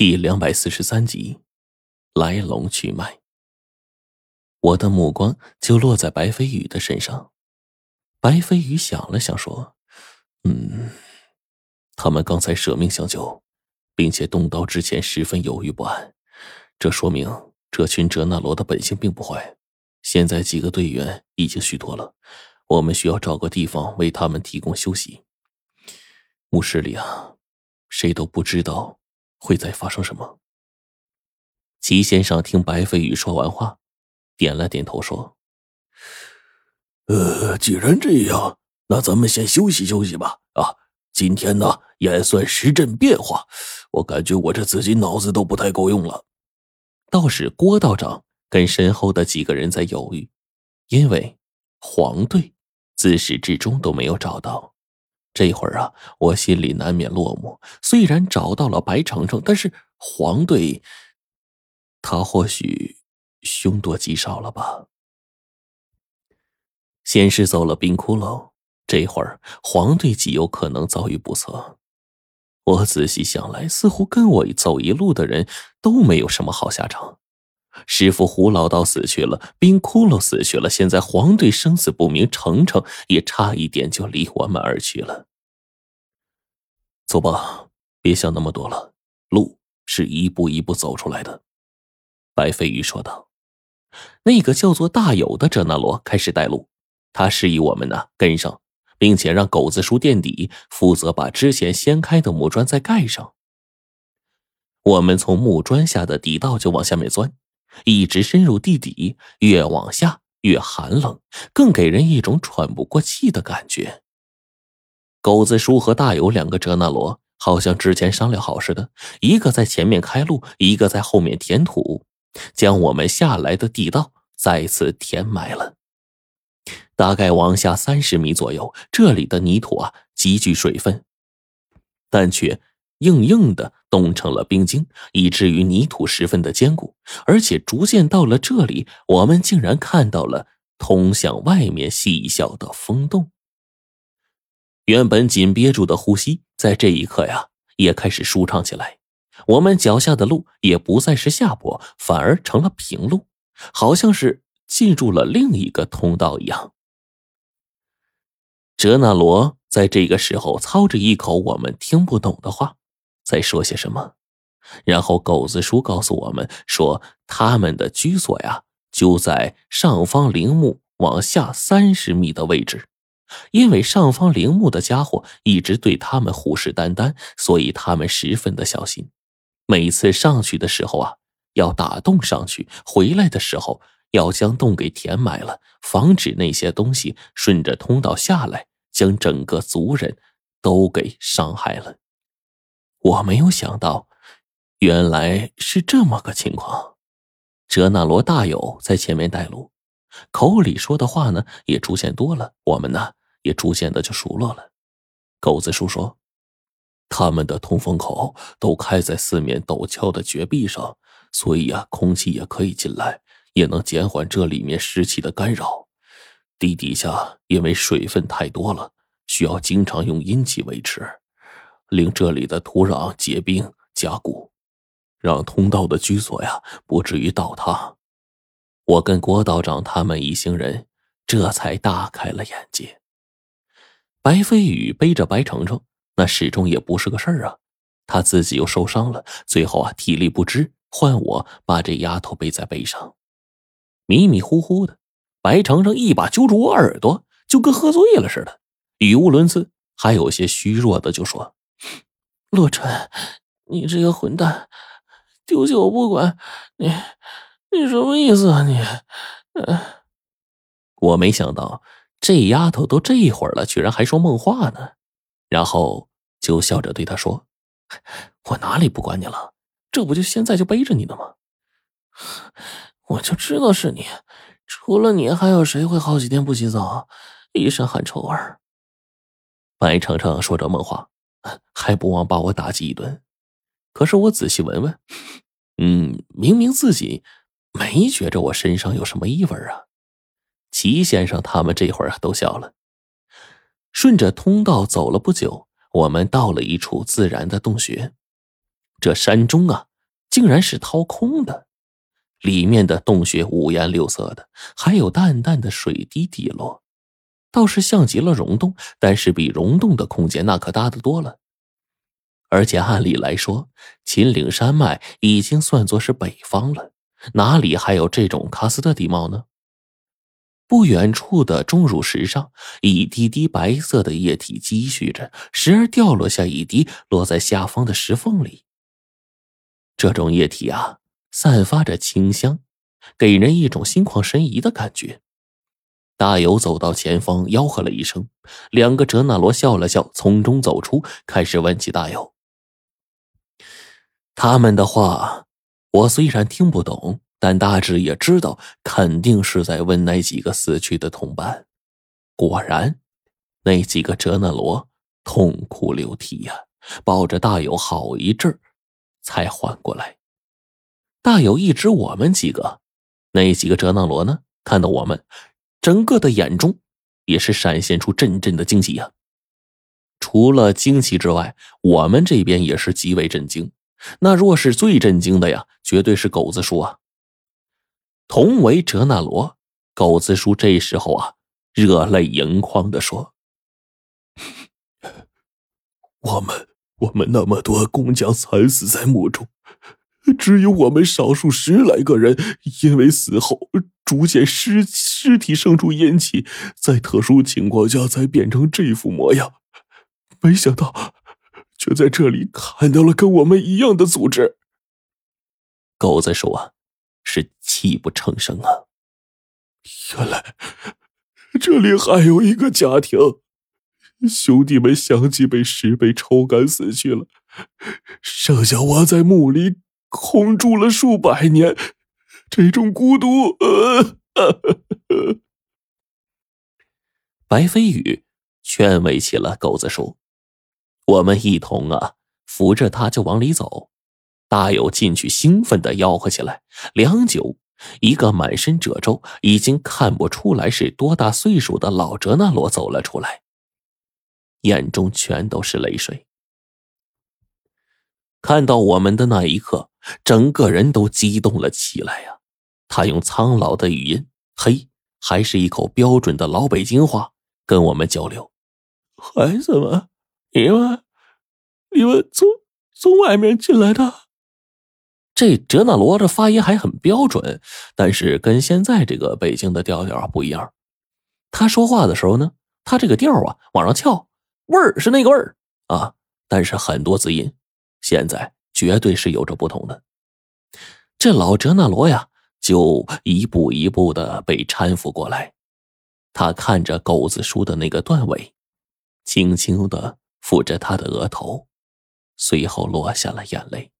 第两百四十三集，来龙去脉。我的目光就落在白飞宇的身上。白飞宇想了想，说：“嗯，他们刚才舍命相救，并且动刀之前十分犹豫不安，这说明这群哲那罗的本性并不坏。现在几个队员已经虚脱了，我们需要找个地方为他们提供休息。墓室里啊，谁都不知道。”会再发生什么？齐先生听白飞宇说完话，点了点头说：“呃，既然这样，那咱们先休息休息吧。啊，今天呢也算时阵变化，我感觉我这自己脑子都不太够用了。”倒是郭道长跟身后的几个人在犹豫，因为黄队自始至终都没有找到。这会儿啊，我心里难免落寞。虽然找到了白程程，但是黄队，他或许凶多吉少了吧。先是走了冰窟窿，这会儿黄队极有可能遭遇不测。我仔细想来，似乎跟我走一路的人都没有什么好下场。师傅胡老道死去了，冰窟窿死去了，现在黄队生死不明，程程也差一点就离我们而去了。走吧，别想那么多了，路是一步一步走出来的。”白飞鱼说道。那个叫做大有的哲那罗开始带路，他示意我们呢跟上，并且让狗子叔垫底，负责把之前掀开的木砖再盖上。我们从木砖下的底道就往下面钻。一直深入地底，越往下越寒冷，更给人一种喘不过气的感觉。狗子叔和大友两个哲那罗好像之前商量好似的，一个在前面开路，一个在后面填土，将我们下来的地道再次填埋了。大概往下三十米左右，这里的泥土啊极具水分，但却。硬硬的冻成了冰晶，以至于泥土十分的坚固。而且逐渐到了这里，我们竟然看到了通向外面细小的风洞。原本紧憋住的呼吸，在这一刻呀，也开始舒畅起来。我们脚下的路也不再是下坡，反而成了平路，好像是进入了另一个通道一样。哲那罗在这个时候操着一口我们听不懂的话。在说些什么？然后狗子叔告诉我们说，他们的居所呀就在上方陵墓往下三十米的位置。因为上方陵墓的家伙一直对他们虎视眈眈，所以他们十分的小心。每次上去的时候啊，要打洞上去；回来的时候要将洞给填埋了，防止那些东西顺着通道下来，将整个族人都给伤害了。我没有想到，原来是这么个情况。哲那罗大友在前面带路，口里说的话呢也出现多了，我们呢也逐渐的就熟络了。狗子叔说，他们的通风口都开在四面陡峭的绝壁上，所以啊，空气也可以进来，也能减缓这里面湿气的干扰。地底下因为水分太多了，需要经常用阴气维持。令这里的土壤结冰加固，让通道的居所呀不至于倒塌。我跟郭道长他们一行人这才大开了眼界。白飞宇背着白程程，那始终也不是个事儿啊。他自己又受伤了，最后啊体力不支，换我把这丫头背在背上。迷迷糊糊的，白程程一把揪住我耳朵，就跟喝醉了似的，语无伦次，还有些虚弱的就说。洛尘，你这个混蛋，丢下我不管，你你什么意思啊你？我没想到这丫头都这一会儿了，居然还说梦话呢。然后就笑着对他说：“我哪里不管你了？这不就现在就背着你呢吗？我就知道是你，除了你还有谁会好几天不洗澡，一身汗臭味？”白程程说着梦话。还不忘把我打击一顿，可是我仔细闻闻，嗯，明明自己没觉着我身上有什么异味啊。齐先生他们这会儿都笑了。顺着通道走了不久，我们到了一处自然的洞穴。这山中啊，竟然是掏空的，里面的洞穴五颜六色的，还有淡淡的水滴滴落，倒是像极了溶洞，但是比溶洞的空间那可大得多了。而且按理来说，秦岭山脉已经算作是北方了，哪里还有这种喀斯特地貌呢？不远处的钟乳石上，一滴滴白色的液体积蓄着，时而掉落下一滴，落在下方的石缝里。这种液体啊，散发着清香，给人一种心旷神怡的感觉。大友走到前方，吆喝了一声，两个哲那罗笑了笑，从中走出，开始问起大友。他们的话，我虽然听不懂。但大致也知道，肯定是在问那几个死去的同伴。果然，那几个哲那罗痛哭流涕呀，抱着大友好一阵，才缓过来。大友一指我们几个，那几个哲那罗呢，看到我们，整个的眼中也是闪现出阵阵的惊喜呀。除了惊奇之外，我们这边也是极为震惊。那若是最震惊的呀，绝对是狗子叔啊。同为哲那罗，狗子叔这时候啊，热泪盈眶的说：“我们我们那么多工匠惨死在墓中，只有我们少数十来个人，因为死后逐渐尸尸体生出阴气，在特殊情况下才变成这副模样。没想到，却在这里看到了跟我们一样的组织。”狗子说。是泣不成声啊！原来这里还有一个家庭，兄弟们相继被石碑抽干死去了，剩下我在墓里空住了数百年，这种孤独。白飞宇劝慰起了狗子叔，我们一同啊扶着他就往里走。大友进去，兴奋的吆喝起来。良久，一个满身褶皱、已经看不出来是多大岁数的老哲那罗走了出来，眼中全都是泪水。看到我们的那一刻，整个人都激动了起来呀！他用苍老的语音，嘿，还是一口标准的老北京话，跟我们交流：“孩子们，你们，你们从从外面进来的。”这哲那罗的发音还很标准，但是跟现在这个北京的调调不一样。他说话的时候呢，他这个调啊往上翘，味儿是那个味儿啊，但是很多字音现在绝对是有着不同的。这老哲那罗呀，就一步一步的被搀扶过来。他看着狗子叔的那个段尾，轻轻的抚着他的额头，随后落下了眼泪。